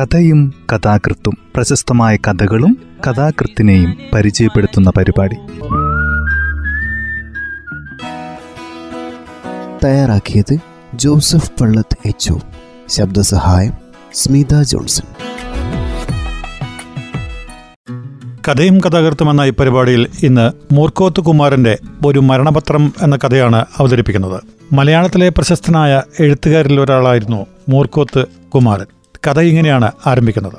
കഥയും കഥാകൃത്തും പ്രശസ്തമായ കഥകളും കഥാകൃത്തിനെയും പരിചയപ്പെടുത്തുന്ന പരിപാടി. തയ്യാറാക്കിയത് ജോസഫ് പള്ളത്ത് എച്ച് ശബ്ദസഹായം സ്മിത ജോൺസൺ. കഥയും കഥാകൃത്തും എന്ന ഈ പരിപാടിയിൽ ഇന്ന് മൂർക്കോത്ത് കുമാരന്റെ ഒരു മരണപത്രം എന്ന കഥയാണ് അവതരിപ്പിക്കുന്നത്. മലയാളത്തിലെ പ്രശസ്തനായ എഴുത്തുകാരിൽ ഒരാളായിരുന്നു മൂർക്കോത്ത് കുമാരൻ. കഥ ഇങ്ങനെയാണ് ആരംഭിക്കുന്നത്.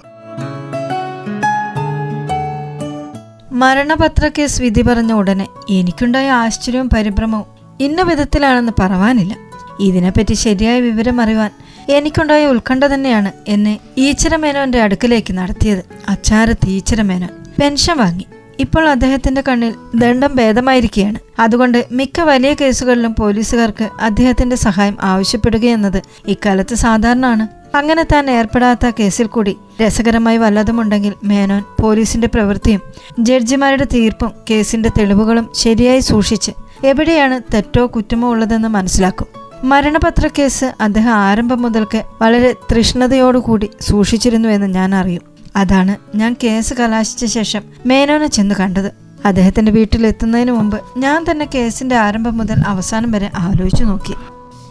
മരണപത്ര കേസ് വിധി പറഞ്ഞ ഉടനെ എനിക്കുണ്ടായ ആശ്ചര്യവും പരിഭ്രമവും ഇന്ന വിധത്തിലാണെന്ന് പറവാനില്ല. ഇതിനെപ്പറ്റി ശരിയായ വിവരം അറിവാൻ എനിക്കുണ്ടായ ഉത്കണ്ഠ തന്നെയാണ് എന്നെ ഈച്ചരമേനോന്റെ അടുക്കലേക്ക് നടത്തിയത്. അച്ചാരത്ത് ഈച്ചരമേനോൻ പെൻഷൻ വാങ്ങി. ഇപ്പോൾ അദ്ദേഹത്തിന്റെ കണ്ണിൽ ദണ്ഡം ഭേദമായിരിക്കുകയാണ്. അതുകൊണ്ട് മിക്ക വലിയ കേസുകളിലും പോലീസുകാർക്ക് അദ്ദേഹത്തിന്റെ സഹായം ആവശ്യപ്പെടുകയെന്നത് ഇക്കാലത്ത് സാധാരണമാണ്. അങ്ങനെ താൻ ഏർപ്പെടാത്ത കേസിൽ കൂടി രസകരമായി വല്ലതുമുണ്ടെങ്കിൽ മേനോൻ പോലീസിന്റെ പ്രവൃത്തിയും ജഡ്ജിമാരുടെ തീർപ്പും കേസിന്റെ തെളിവുകളും ശരിയായി സൂക്ഷിച്ച് എവിടെയാണ് തെറ്റോ കുറ്റമോ ഉള്ളതെന്ന് മനസ്സിലാക്കും. മരണപത്ര കേസ് അദ്ദേഹം ആരംഭം മുതൽക്ക് വളരെ തൃഷ്ണതയോടുകൂടി സൂക്ഷിച്ചിരുന്നു എന്ന് ഞാൻ അറിയും. അതാണ് ഞാൻ കേസ് കലാശിച്ച ശേഷം മേനോനെ ചെന്ന് കണ്ടത്. അദ്ദേഹത്തിന്റെ വീട്ടിലെത്തുന്നതിന് മുമ്പ് ഞാൻ തന്നെ കേസിന്റെ ആരംഭം മുതൽ അവസാനം വരെ ആലോചിച്ചു നോക്കി.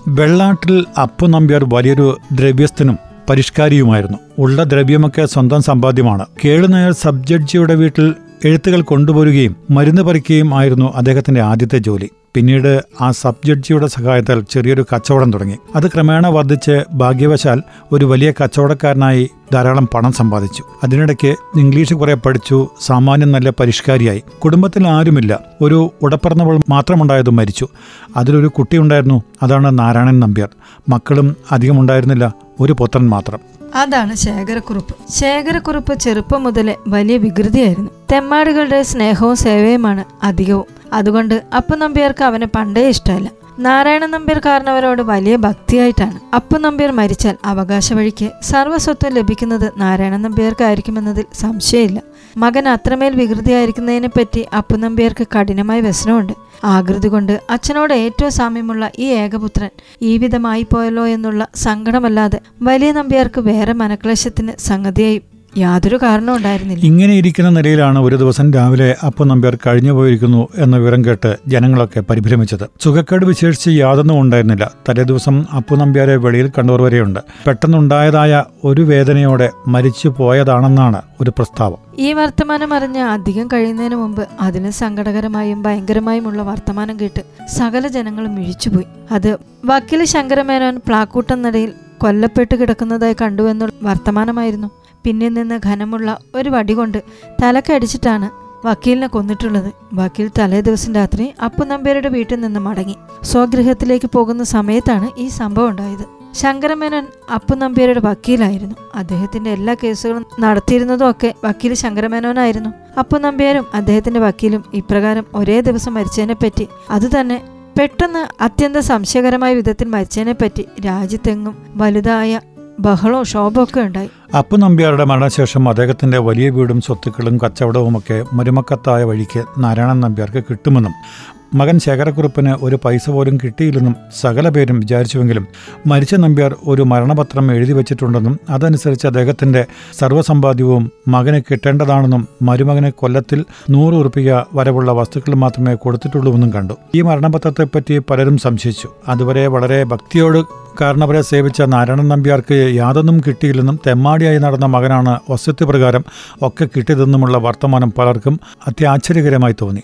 വെള്ളാട്ടിൽ അപ്പു നമ്പ്യാർ വലിയൊരു ദ്രവ്യസ്ഥനും പരിഷ്കാരിയുമായിരുന്നു. ഉള്ള ദ്രവ്യമൊക്കെ സ്വന്തം സമ്പാദ്യമാണ്. കേളുനായർ സബ് ജഡ്ജിയുടെ വീട്ടിൽ എഴുത്തുകൾ കൊണ്ടുപോരുകയും മരുന്ന് പറിക്കുകയും ആയിരുന്നു അദ്ദേഹത്തിന്റെ ആദ്യത്തെ ജോലി. പിന്നീട് ആ സബ് ജഡ്ജിയുടെ സഹായത്താൽ ചെറിയൊരു കച്ചവടം തുടങ്ങി. അത് ക്രമേണ വർദ്ധിച്ച് ഭാഗ്യവശാൽ ഒരു വലിയ കച്ചവടക്കാരനായി ധാരാളം പണം സമ്പാദിച്ചു. അതിനിടയ്ക്ക് ഇംഗ്ലീഷ് കുറെ പഠിച്ചു സാമാന്യം നല്ല പരിഷ്കാരിയായി. കുടുംബത്തിൽ ആരുമില്ല. ഒരു ഉടപ്പിറന്നവൾ മാത്രമുണ്ടായതും മരിച്ചു. അതിലൊരു കുട്ടിയുണ്ടായിരുന്നു. അതാണ് നാരായണൻ നമ്പ്യാർ. മക്കളും അധികം ഉണ്ടായിരുന്നില്ല ഒരു പുത്രൻ മാത്രം. അതാണ് ശേഖരക്കുറുപ്പ്. ശേഖരക്കുറുപ്പ് ചെറുപ്പം മുതലേ വലിയ വികൃതിയായിരുന്നു. തെമ്മാടികളുടെ സ്നേഹവും സേവയുമാണ് അധികവും. അതുകൊണ്ട് അപ്പു നമ്പ്യാർക്ക് അവനെ പണ്ടേ ഇഷ്ടമല്ല. നാരായണ നമ്പ്യർ കാരണവരോട് വലിയ ഭക്തിയായിട്ടാണ്. അപ്പു നമ്പ്യർ മരിച്ചാൽ അവകാശ വഴിക്ക് സർവസ്വത്വം ലഭിക്കുന്നത് നാരായണ നമ്പ്യാർക്കായിരിക്കുമെന്നതിൽ സംശയമില്ല. മകൻ അത്രമേൽ വികൃതിയായിരിക്കുന്നതിനെപ്പറ്റി അപ്പു നമ്പ്യാർക്ക് കഠിനമായ വ്യസനമുണ്ട്. ആകൃതി കൊണ്ട് അച്ഛനോട് ഏറ്റവും സാമ്യമുള്ള ഈ ഏകപുത്രൻ ഈ വിധമായി പോയല്ലോ എന്നുള്ള സങ്കടമല്ലാതെ വലിയ നമ്പ്യാർക്ക് വേറെ മനക്ലേശത്തിന് സംഗതിയായി. യാതൊരു കാരണവും ഉണ്ടായിരുന്നില്ല. ഇങ്ങനെ ഇരിക്കുന്ന നിലയിലാണ് ഒരു ദിവസം രാവിലെ അപ്പൻ നമ്പ്യാർ കഴിഞ്ഞു പോയിരിക്കുന്നു എന്ന വിവരം കേട്ട് ജനങ്ങളൊക്കെ പരിഭ്രമിച്ചത്. സുഖക്കേട് വിശേഷിച്ച് യാതൊന്നും ഉണ്ടായിരുന്നില്ല. തലേ ദിവസം അപ്പു നമ്പ്യാരെ വെളിയിൽ കണ്ടവർ വരെയുണ്ട് പെട്ടെന്നുണ്ടായതായ ഒരു വേദനയോടെ മരിച്ചു പോയതാണെന്നാണ് ഒരു പ്രസ്താവം. ഈ വർത്തമാനം അറിഞ്ഞ് അധികം കഴിയുന്നതിന് മുമ്പ് അതിന് സങ്കടകരമായും ഭയങ്കരമായുമുള്ള വർത്തമാനം കേട്ട് സകല ജനങ്ങളും മിഴിച്ചുപോയി. അത് വക്കീൽ ശങ്കരമേനോൻ പ്ലാക്കൂട്ടം നടയിൽ കൊല്ലപ്പെട്ട് കിടക്കുന്നതായി കണ്ടുവെന്നുള്ള വർത്തമാനമായിരുന്നു. പിന്നിൽ നിന്ന് ഘനമുള്ള ഒരു വടി കൊണ്ട് തലക്കടിച്ചിട്ടാണ് വക്കീലിനെ കൊന്നിട്ടുള്ളത്. വക്കീൽ തലേ ദിവസം രാത്രി അപ്പു നമ്പ്യരുടെ വീട്ടിൽ നിന്ന് മടങ്ങി. സ്വഗൃഹത്തിലേക്ക് പോകുന്ന സമയത്താണ് ഈ സംഭവം ഉണ്ടായത്. ശങ്കരമേനോൻ അപ്പു നമ്പ്യരുടെ വക്കീലായിരുന്നു. അദ്ദേഹത്തിന്റെ എല്ലാ കേസുകളും നടത്തിയിരുന്നതും ഒക്കെ വക്കീൽ ശങ്കരമേനോനായിരുന്നു. അപ്പു നമ്പ്യാരും അദ്ദേഹത്തിന്റെ വക്കീലും ഇപ്രകാരം ഒരേ ദിവസം മരിച്ചതിനെപ്പറ്റി അതുതന്നെ പെട്ടെന്ന് അത്യന്തം സംശയകരമായ വിധത്തിൽ മരിച്ചതിനെപ്പറ്റി രാജ്യത്തെങ്ങും വലുതായ ബഹളവും ശോഭമൊക്കെ ഉണ്ടായി. അപ്പു നമ്പ്യാരുടെ മരണശേഷം അദ്ദേഹത്തിന്റെ വലിയ വീടും സ്വത്തുക്കളും കച്ചവടവും ഒക്കെ മരുമക്കത്തായ വഴിക്ക് നാരായണൻ നമ്പ്യാർക്ക് കിട്ടുമെന്നും മകൻ ശേഖരക്കുറുപ്പിന് ഒരു പൈസ പോലും കിട്ടിയില്ലെന്നും സകല പേരും വിചാരിച്ചുവെങ്കിലും മരിച്ച നമ്പ്യാർ ഒരു മരണപത്രം എഴുതി വച്ചിട്ടുണ്ടെന്നും അതനുസരിച്ച് അദ്ദേഹത്തിന്റെ സർവസമ്പാദ്യവും മകന് കിട്ടേണ്ടതാണെന്നും മരുമകന് കൊല്ലത്തിൽ നൂറ് ഉറുപ്പിക വരവുള്ള വസ്തുക്കൾ മാത്രമേ കൊടുത്തിട്ടുള്ളൂവെന്നും കണ്ടു. ഈ മരണപത്രത്തെപ്പറ്റി പലരും സംശയിച്ചു. അതുവരെ വളരെ ഭക്തിയോട് കാരണവരെ സേവിച്ച നാരായണൻ നമ്പ്യാർക്ക് യാതൊന്നും കിട്ടിയില്ലെന്നും തെമ്മാടിയായി നടന്ന മകനാണ് വസ്തുപ്രകാരം ഒക്കെ കിട്ടിയതെന്നുമുള്ള വർത്തമാനം പലർക്കും അത്യാശ്ചര്യകരമായി തോന്നി.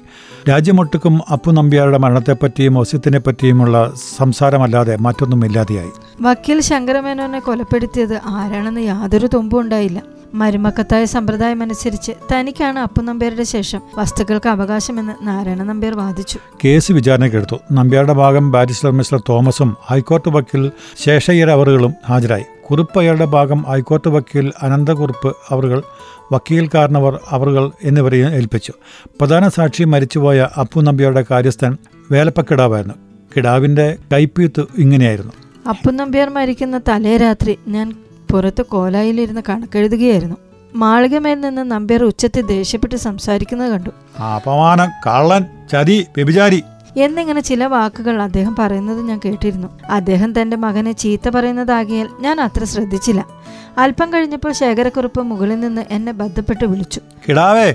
രാജ്യമൊട്ടുക്കും അപ്പു നമ്പ്യാരുടെ മരണത്തെപ്പറ്റിയും വസ്യത്തിനെ പറ്റിയുമുള്ള സംസാരമല്ലാതെ മറ്റൊന്നും ഇല്ലാതെയായി വക്കീൽ ശങ്കരമേനോനെ കൊലപ്പെടുത്തിയത് ആരാണെന്ന് യാതൊരു തുമ്പും ഉണ്ടായില്ല. മരുമക്കത്തായ സമ്പ്രദായം അനുസരിച്ച് തനിക്കാണ് അപ്പു നമ്പ്യാരുടെ ശേഷം വസ്തുക്കൾക്ക് അവകാശമെന്ന് നാരായണ നമ്പ്യാർ വാദിച്ചു. കേസ് വിചാരണയ്ക്കെടുത്തു നമ്പ്യാരുടെ ഭാഗം ബാരിസ്റ്റർ മിസ്റ്റർ തോമസും ഹൈക്കോടതി വക്കീൽ ശേഷയ്യർ അവറുകളും ഹാജരായി. കുറുപ്പ് അയാളുടെ ഭാഗം ഹൈക്കോടതി വക്കീൽ അനന്തകുറുപ്പ് അവറുകൾ കാരണവർ അവറുകൾ എന്നിവരെ ഏൽപ്പിച്ചു. പ്രധാന സാക്ഷി മരിച്ചുപോയ അപ്പു നമ്പ്യാരുടെ കാര്യസ്ഥൻ വേലപ്പക്കിടാവായിരുന്നു. കിടാവിന്റെ കൈപ്പീത്ത് ഇങ്ങനെയായിരുന്നു. അപ്പു നമ്പ്യാർ മരിക്കുന്ന തലേ രാത്രി ഞാൻ പുറത്ത് കോലായിലിരുന്ന് കണക്കെഴുതുകയായിരുന്നു. മാളികമേൽ നിന്ന് നമ്പ്യാർ ഉച്ചത്തിൽ ദേഷ്യപ്പെട്ട് സംസാരിക്കുന്നത് കണ്ടു. അപമാനം കള്ളൻ ചതി വ്യഭിചാരി. എന്നിങ്ങനെ ചില വാക്കുകൾ അദ്ദേഹം പറയുന്നത് ഞാൻ കേട്ടിരുന്നു. അദ്ദേഹം തന്റെ മകനെ ചീത്ത പറയുന്നതാകിയാൽ ഞാൻ അത്ര ശ്രദ്ധിച്ചില്ല. അല്പം കഴിഞ്ഞപ്പോൾ ശേഖരക്കുറുപ്പ് മുകളിൽ നിന്ന് എന്നെ ബന്ധപ്പെട്ട് വിളിച്ചു. കിടാവേ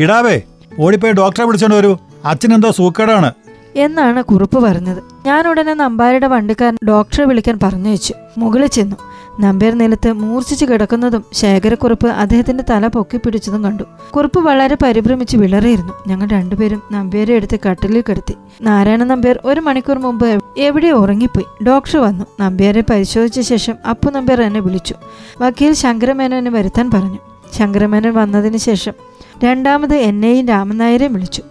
കിടാവേ ഓടിപ്പോയി ഡോക്ടറെ വിളിച്ചോണ്ട് വരൂ. അച്ഛനെന്തോ സൂക്കേടാണ്. എന്നാണ് കുറുപ്പ് പറഞ്ഞത്. ഞാൻ ഉടനെ നമ്പാരുടെ വണ്ടിക്കാരൻ ഡോക്ടറെ വിളിക്കാൻ പറഞ്ഞു വെച്ചു മുകളിൽ ചെന്നു. നമ്പ്യാർ നിലത്ത് മൂർച്ഛിച്ചു കിടക്കുന്നതും ശേഖരക്കുറുപ്പ് അദ്ദേഹത്തിന്റെ തല പൊക്കി പിടിച്ചതും കണ്ടു. കുറുപ്പ് വളരെ പരിഭ്രമിച്ച് വിളറിയിരുന്നു. ഞങ്ങൾ രണ്ടുപേരും നമ്പ്യാരെ എടുത്ത് കട്ടിലിൽ കിടത്തി. നാരായണ നമ്പ്യാർ ഒരു മണിക്കൂർ മുമ്പ് എവിടെ ഉറങ്ങിപ്പോയി? ഡോക്ടർ വന്നു. നമ്പ്യാരെ പരിശോധിച്ച ശേഷം അപ്പു നമ്പ്യാർ എന്നെ വിളിച്ചു. വക്കീൽ ശങ്കരമേനോനെ വരുത്താൻ പറഞ്ഞു. ശങ്കരമേനോൻ വന്നതിന് ശേഷം രണ്ടാമത് എന്നെയും രാമനായരെയും വിളിച്ചു.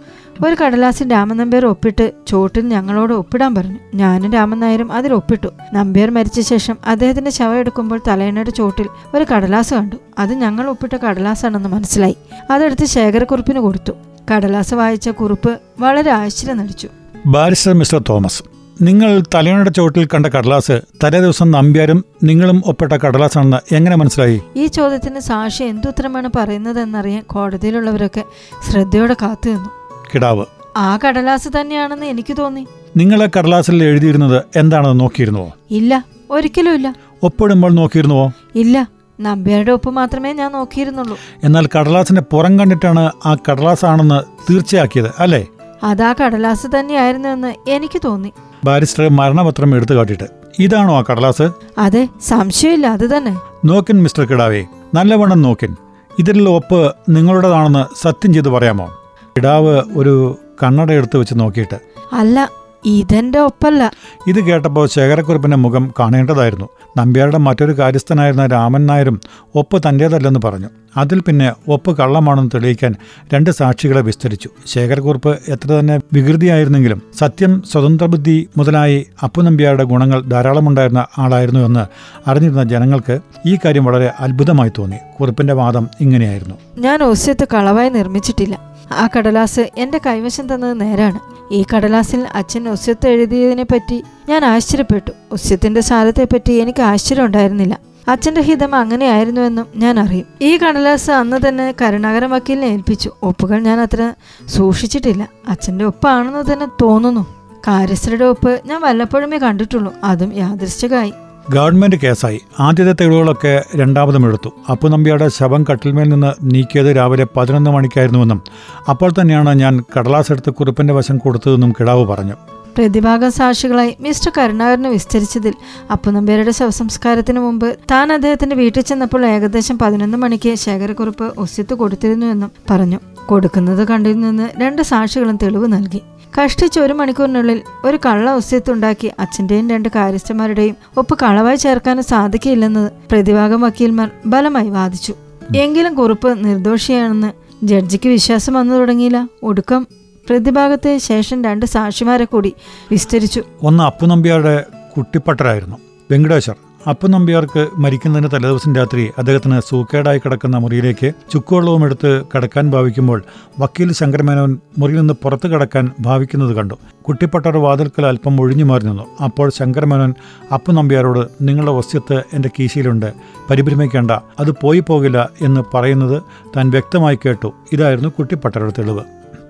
ഒരു കടലാസിൽ രാമൻ നമ്പ്യാർ ഒപ്പിട്ട് ചോട്ടിൽ ഞങ്ങളോട് ഒപ്പിടാൻ പറഞ്ഞു. ഞാനും രാമൻ നായരും അതിൽ ഒപ്പിട്ടു. നമ്പ്യാർ മരിച്ച ശേഷം അദ്ദേഹത്തിന്റെ ശവം എടുക്കുമ്പോൾ തലയണയുടെ ചോട്ടിൽ ഒരു കടലാസ് കണ്ടു. അത് ഞങ്ങൾ ഒപ്പിട്ട കടലാസാണെന്ന് മനസ്സിലായി. അതെടുത്ത് ശേഖരക്കുറിപ്പിന് കൊടുത്തു. കടലാസ് വായിച്ച കുറിപ്പ് വളരെ ആശ്ചര്യം നടിച്ചു. ബാരിസ്റ്റർ മിസ്റ്റർ തോമസ് നിങ്ങൾ തലയണയുടെ ചോട്ടിൽ കണ്ട കടലാസ് തലേ ദിവസം നമ്പ്യാരും നിങ്ങളും ഒപ്പിട്ട കടലാസാണെന്ന് എങ്ങനെ മനസ്സിലായി? ഈ ചോദ്യത്തിന് സാക്ഷി എന്തുത്തരമാണ് പറയുന്നതെന്നറിയാൻ കോടതിയിലുള്ളവരൊക്കെ ശ്രദ്ധയോടെ കാത്തു നിന്നു. കിടാവ്. ആ കടലാസ് തന്നെയാണെന്ന് എനിക്ക് തോന്നി. നിങ്ങളെ കടലാസിൽ എഴുതിയിരുന്നത് എന്താണെന്ന് നോക്കിയിരുന്നുവോ? ഇല്ല ഒരിക്കലും ഇല്ല. ഒപ്പിടുമ്പോൾ നോക്കിയിരുന്നുവോ? ഇല്ല നമ്പ്യാരുടെ ഒപ്പ് മാത്രമേ ഞാൻ നോക്കിയിരുന്നുള്ളൂ. എന്നാൽ കടലാസിന്റെ പുറം കണ്ടിട്ടാണ് ആ കടലാസ് ആണെന്ന് തീർച്ചയാക്കിയത് അല്ലേ? അതാ കടലാസ് തന്നെയായിരുന്നു എന്ന് എനിക്ക് തോന്നി. ബാരിസ്റ്റർ മരണപത്രം എടുത്തു കാട്ടിട്ട് ഇതാണോ ആ കടലാസ്? അതെ സംശയമില്ല അത് തന്നെ. നോക്കിൻ മിസ്റ്റർ കിടാവേ. നല്ലവണ്ണം നോക്കിൻ. ഇതിലുള്ള ഒപ്പ് നിങ്ങളുടേതാണെന്ന് സത്യം ചെയ്ത് പറയാമോ? കിടാവ് ഒരു കണ്ണട എടുത്ത് വെച്ച് നോക്കിയിട്ട് അല്ല ഇതെന്റെ ഒപ്പല്ല. ഇത് കേട്ടപ്പോൾ ശേഖരക്കുറിപ്പിന്റെ മുഖം കാണേണ്ടതായിരുന്നു. നമ്പ്യാരുടെ മറ്റൊരു കാര്യസ്ഥനായിരുന്ന രാമൻ നായരും ഒപ്പ് തന്റേതല്ലെന്ന് പറഞ്ഞു. അതിൽ പിന്നെ ഒപ്പ് കള്ളമാണെന്ന് തെളിയിക്കാൻ രണ്ട് സാക്ഷികളെ വിസ്തരിച്ചു. ശേഖരക്കുറിപ്പ് എത്ര തന്നെ വികൃതിയായിരുന്നെങ്കിലും സത്യം സ്വതന്ത്രബുദ്ധി മുതലായി അപ്പു നമ്പ്യാരുടെ ഗുണങ്ങൾ ധാരാളമുണ്ടായിരുന്ന ആളായിരുന്നു എന്ന് അറിഞ്ഞിരുന്ന ജനങ്ങൾക്ക് ഈ കാര്യം വളരെ അത്ഭുതമായി തോന്നി. കുറിപ്പിന്റെ വാദം ഇങ്ങനെയായിരുന്നു. ഞാൻ ഓസ്യത്ത് കളവായി നിർമ്മിച്ചിട്ടില്ല. ആ കടലാസ് എന്റെ കൈവശം തന്നത് നേരാണ്. ഈ കടലാസിൽ അച്ഛൻ ഒസ്യത്ത് എഴുതിയതിനെ പറ്റി ഞാൻ ആശ്ചര്യപ്പെട്ടു. ഒസ്യത്തിന്റെ സാരത്തെപ്പറ്റി എനിക്ക് ആശ്ചര്യം ഉണ്ടായിരുന്നില്ല. അച്ഛന്റെ ഹിതം അങ്ങനെയായിരുന്നുവെന്നും ഞാൻ അറിയും. ഈ കടലാസ് അന്ന് തന്നെ കരുണാകരൻ വക്കീലിനെ ഏൽപ്പിച്ചു. ഒപ്പുകൾ ഞാൻ അത്ര സൂക്ഷിച്ചിട്ടില്ല. അച്ഛന്റെ ഒപ്പാണെന്ന് തന്നെ തോന്നുന്നു. കാര്യസ്ഥരുടെ ഒപ്പ് ഞാൻ വല്ലപ്പോഴുമേ കണ്ടിട്ടുള്ളൂ. അതും യാദൃശ്ചികമായി. ഗവൺമെന്റ് കേസായി. ആദ്യത്തെ തെളിവുകളൊക്കെ രണ്ടാമതും എടുത്തു. അപ്പു ശവം കട്ടിൽമേൽ നിന്ന് നീക്കിയത് രാവിലെ പതിനൊന്ന് മണിക്കായിരുന്നുവെന്നും അപ്പോൾ തന്നെയാണ് ഞാൻ കടലാസ് എടുത്ത് കുറിപ്പിന്റെ വശം കൊടുത്തതെന്നും കിടാവ് പറഞ്ഞു. പ്രതിഭാഗം സാക്ഷികളായി മിസ്റ്റർ കരുണാകരനെ വിസ്തരിച്ചതിൽ അപ്പുനമ്പ്യാരുടെ ശവസംസ്കാരത്തിന് മുമ്പ് താൻ അദ്ദേഹത്തിന്റെ വീട്ടിൽ ചെന്നപ്പോൾ ഏകദേശം പതിനൊന്ന് മണിക്ക് ശേഖരക്കുറിപ്പ് ഒസ്യത്ത് കൊടുത്തിരുന്നുവെന്നും പറഞ്ഞു. കൊടുക്കുന്നത് കണ്ടിരുന്നെന്ന് രണ്ട് സാക്ഷികളും തെളിവ് നൽകി. കഷ്ടിച്ച് ഒരു മണിക്കൂറിനുള്ളിൽ ഒരു കള്ള ഒസ്യത്തുണ്ടാക്കി അച്ഛന്റെയും രണ്ട് കാര്യസ്ഥന്മാരുടെയും ഒപ്പ് കളവായി ചേർക്കാനും സാധിക്കില്ലെന്ന് പ്രതിഭാഗം വക്കീൽമാർ ബലമായി വാദിച്ചു. എങ്കിലും കുറിപ്പ് നിർദോഷിയാണെന്ന് ജഡ്ജിക്ക് വിശ്വാസം വന്നു തുടങ്ങിയില്ല. ഒടുക്കം പ്രതിഭാഗത്തെ ശേഷം രണ്ട് സാക്ഷിമാരെ കൂടി വിസ്തരിച്ചു. ഒന്ന് അപ്പു നമ്പ്യാരുടെ കുട്ടിപ്പട്ടരായിരുന്നു. വെങ്കടേശ്വർ. അപ്പു നമ്പ്യാർക്ക് മരിക്കുന്നതിന് തലേദിവസം രാത്രി അദ്ദേഹത്തിന് സൂക്കേടായി കിടക്കുന്ന മുറിയിലേക്ക് ചുക്കുവെള്ളവും എടുത്ത് കടക്കാൻ ഭാവിക്കുമ്പോൾ വക്കീൽ ശങ്കരമേനോൻ മുറിയിൽ നിന്ന് പുറത്തു കടക്കാൻ ഭാവിക്കുന്നത് കണ്ടു. കുട്ടിപ്പട്ടർ വാതിൽക്കൽ അല്പം ഒഴിഞ്ഞു മാറി നിന്നു. അപ്പോൾ ശങ്കരമേനോൻ അപ്പു നമ്പ്യാരോട് നിങ്ങളുടെ വസ്യത്ത് എന്റെ കീശയിലുണ്ട്. പരിഭ്രമിക്കേണ്ട. അത് പോയി പോകില്ല എന്ന് പറയുന്നത് താൻ വ്യക്തമായി കേട്ടു. ഇതായിരുന്നു കുട്ടിപ്പട്ടരുടെ തെളിവ്.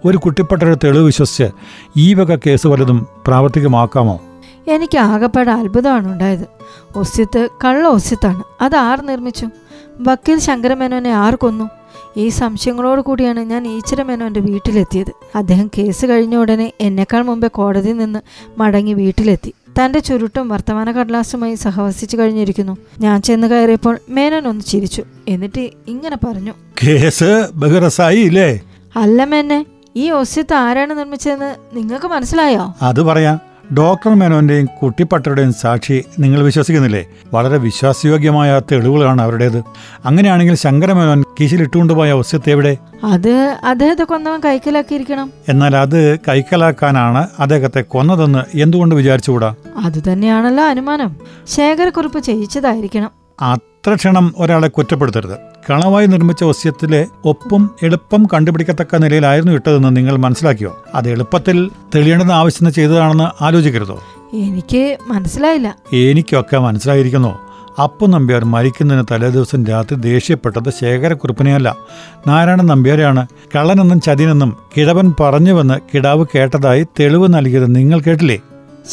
ഒരു കുട്ടിപ്പട്ടരുടെ തെളിവ് വിശ്വസിച്ച് ഈ വക കേസ് വല്ലതും പ്രാവർത്തികമാക്കാമോ? എനിക്ക് ആകപ്പാടെ അത്ഭുതമാണ് ഉണ്ടായത്. ഒസ്യത്ത് കള്ള ഒസ്യത്താണ്. അത് ആർ നിർമ്മിച്ചു? വക്കീൽ ശങ്കരമേനോനെ ആർ കൊന്നു? ഈ സംശയങ്ങളോട് കൂടിയാണ് ഞാൻ ഈശ്വരമേനോന്റെ വീട്ടിലെത്തിയത്. അദ്ദേഹം കേസ് കഴിഞ്ഞ ഉടനെ എന്നെക്കാൾ മുമ്പേ കോടതിയിൽ നിന്ന് മടങ്ങി വീട്ടിലെത്തി. തന്റെ ചുരുട്ടും വർത്തമാന കടലാസുമായി സഹവസിച്ചു കഴിഞ്ഞിരിക്കുന്നു. ഞാൻ ചെന്ന് കയറിയപ്പോൾ മേനോൻ ഒന്ന് ചിരിച്ചു. എന്നിട്ട് ഇങ്ങനെ പറഞ്ഞു. കേസ് ഇല്ലേ അല്ല മേനെ ഈ ഒസ്യത്ത് ആരാണ് നിർമ്മിച്ചതെന്ന് നിങ്ങൾക്ക് മനസ്സിലായോ? അത് പറയാം. ഡോക്ടർ മേനോന്റെയും കുട്ടിപ്പട്ടരുടെയും സാക്ഷി നിങ്ങൾ വിശ്വസിക്കുന്നില്ലേ? വളരെ വിശ്വാസയോഗ്യമായ തെളിവുകളാണ് അവരുടേത്. അങ്ങനെയാണെങ്കിൽ ശങ്കരമേനോൻ കീശിലിട്ടുകൊണ്ടുപോയ ഒസ്യത്ത് എവിടെ? അത് അദ്ദേഹത്തെ കൊന്നവൻ കൈക്കലാക്കിയിരിക്കണം എന്നാൽ അത് കൈക്കലാക്കാനാണ് അദ്ദേഹത്തെ കൊന്നതെന്ന് എന്തുകൊണ്ട് വിചാരിച്ചുകൂടാ? അത് തന്നെയാണല്ലോ അനുമാനം. ശേഖരക്കുറിപ്പ് ചെയ്യിച്ചതായിരിക്കണം. അത്ര ക്ഷണം ഒരാളെ കുറ്റപ്പെടുത്തരുത്. കളവായി നിർമ്മിച്ച ഒസ്യത്തിലെ ഒപ്പും എളുപ്പം കണ്ടുപിടിക്കത്തക്ക നിലയിലായിരുന്നു ഇട്ടതെന്ന് നിങ്ങൾ മനസ്സിലാക്കിയോ? അത് എളുപ്പത്തിൽ തെളിയേണ്ടെന്ന് ആവശ്യത്തിന് ചെയ്തതാണെന്ന് ആലോചിക്കരുതോ? എനിക്ക് മനസ്സിലായില്ല. എനിക്കൊക്കെ മനസ്സിലായിരിക്കുന്നു. അപ്പു നമ്പ്യാർ മരിക്കുന്നതിന് തലേദിവസം രാത്രി ദേഷ്യപ്പെട്ടത് ശേഖരക്കുറിപ്പിനെയല്ല. നാരായണൻ നമ്പ്യാരെയാണ് കള്ളനെന്നും ചതിനെന്നും കിഴവൻ പറഞ്ഞുവെന്ന് കിടാവ് കേട്ടതായി തെളിവ് നൽകിയത് നിങ്ങൾ കേട്ടില്ലേ?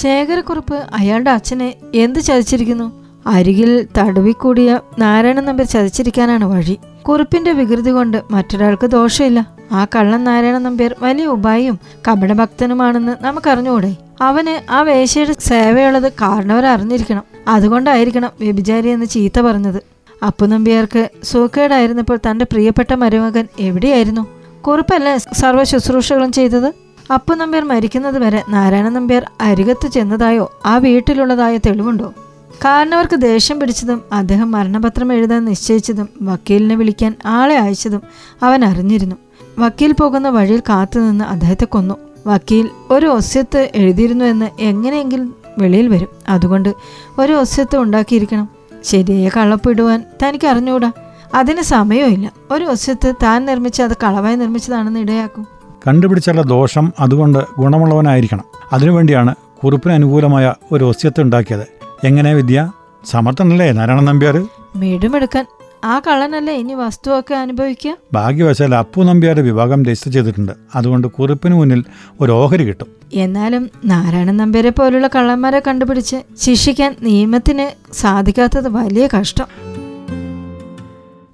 ശേഖരക്കുറിപ്പ് അയാളുടെ അച്ഛനെ എന്ത് ചതിച്ചിരിക്കുന്നു? അരികിൽ തടവിക്കൂടിയ നാരായണൻ നമ്പ്യാർ ചതിച്ചിരിക്കാനാണ് വഴി. കുറിപ്പിന്റെ വികൃതി കൊണ്ട് മറ്റൊരാൾക്ക് ദോഷമില്ല. ആ കള്ളൻ നാരായണൻ നമ്പ്യാർ വലിയ ഉപായും കപടഭക്തനുമാണെന്ന് നമുക്കറിഞ്ഞുകൂടെ അവന് ആ വേശയുടെ സേവയുള്ളത് കാരണവർ അറിഞ്ഞിരിക്കണം അതുകൊണ്ടായിരിക്കണം വ്യഭിചാരി എന്ന് ചീത്ത പറഞ്ഞത്. അപ്പു നമ്പ്യാർക്ക് സൂക്കേടായിരുന്നപ്പോൾ തന്റെ പ്രിയപ്പെട്ട മരുമകൻ എവിടെയായിരുന്നു? കുറിപ്പല്ലേ സർവ ശുശ്രൂഷകളും ചെയ്തത്? അപ്പു നമ്പ്യാർ മരിക്കുന്നത് വരെ നാരായണ നമ്പ്യാർ അരികത്ത് ചെന്നതായോ? ആ വീട്ടിലുള്ളതായോ തെളിവുണ്ടോ? കാരണവർക്ക് ദേഷ്യം പിടിച്ചതും അദ്ദേഹം മരണപത്രം എഴുതാൻ നിശ്ചയിച്ചതും വക്കീലിനെ വിളിക്കാൻ ആളെ അയച്ചതും അവൻ അറിഞ്ഞിരുന്നു. വക്കീൽ പോകുന്ന വഴിയിൽ കാത്തുനിന്ന് അദ്ദേഹത്തെ കൊന്നു. വക്കീൽ ഒരു ഒസ്യത്ത് എഴുതിയിരുന്നു എന്ന് എങ്ങനെയെങ്കിലും വെളിയിൽ വരും. അതുകൊണ്ട് ഒരു ഒസ്യത്ത് ഉണ്ടാക്കിയിരിക്കണം. ശരിയായ കള്ളപ്പിടുവാൻ തനിക്ക് അറിഞ്ഞുകൂടാ അതിന് സമയമില്ല ഒരു ഒസ്യത്ത് താൻ നിർമ്മിച്ച അത് കളവായി നിർമ്മിച്ചതാണെന്ന് ഇടയാക്കും. കണ്ടുപിടിച്ചുള്ള ദോഷം അതുകൊണ്ട് ഗുണമുള്ളവനായിരിക്കണം. അതിനുവേണ്ടിയാണ് കുറിപ്പിന് അനുകൂലമായ ഒരു ഒസ്യത്ത് ഉണ്ടാക്കിയത്. എങ്ങനെ വിദ്യ? സമർത്ഥനല്ലേ? നാരായണൻ നമ്പ്യാർ വീടുമെടുക്കാൻ ആ കള്ളനല്ലേ ഇനി വസ്തുവൊക്കെ അനുഭവിക്കുക? ഭാഗ്യവശാൽ അപ്പു നമ്പ്യാർ വിഭാഗം രജിസ്റ്റർ ചെയ്തിട്ടുണ്ട്. അതുകൊണ്ട് കുറിപ്പിന് മുന്നിൽ ഒരു ഓഹരി കിട്ടും. എന്നാലും നാരായണൻ നമ്പ്യാരെ പോലുള്ള കള്ളന്മാരെ കണ്ടുപിടിച്ച് ശിക്ഷിക്കാൻ നിയമത്തിന് സാധിക്കാത്തത് വലിയ കഷ്ടം.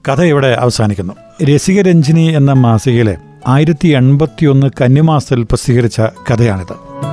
കഥ ഇവിടെ അവസാനിക്കുന്നു. രസികരഞ്ജിനി എന്ന മാസികയിലെ ആയിരത്തി എൺപത്തിയൊന്ന് കന്നിമാസത്തിൽ പ്രസിദ്ധീകരിച്ച കഥയാണിത്.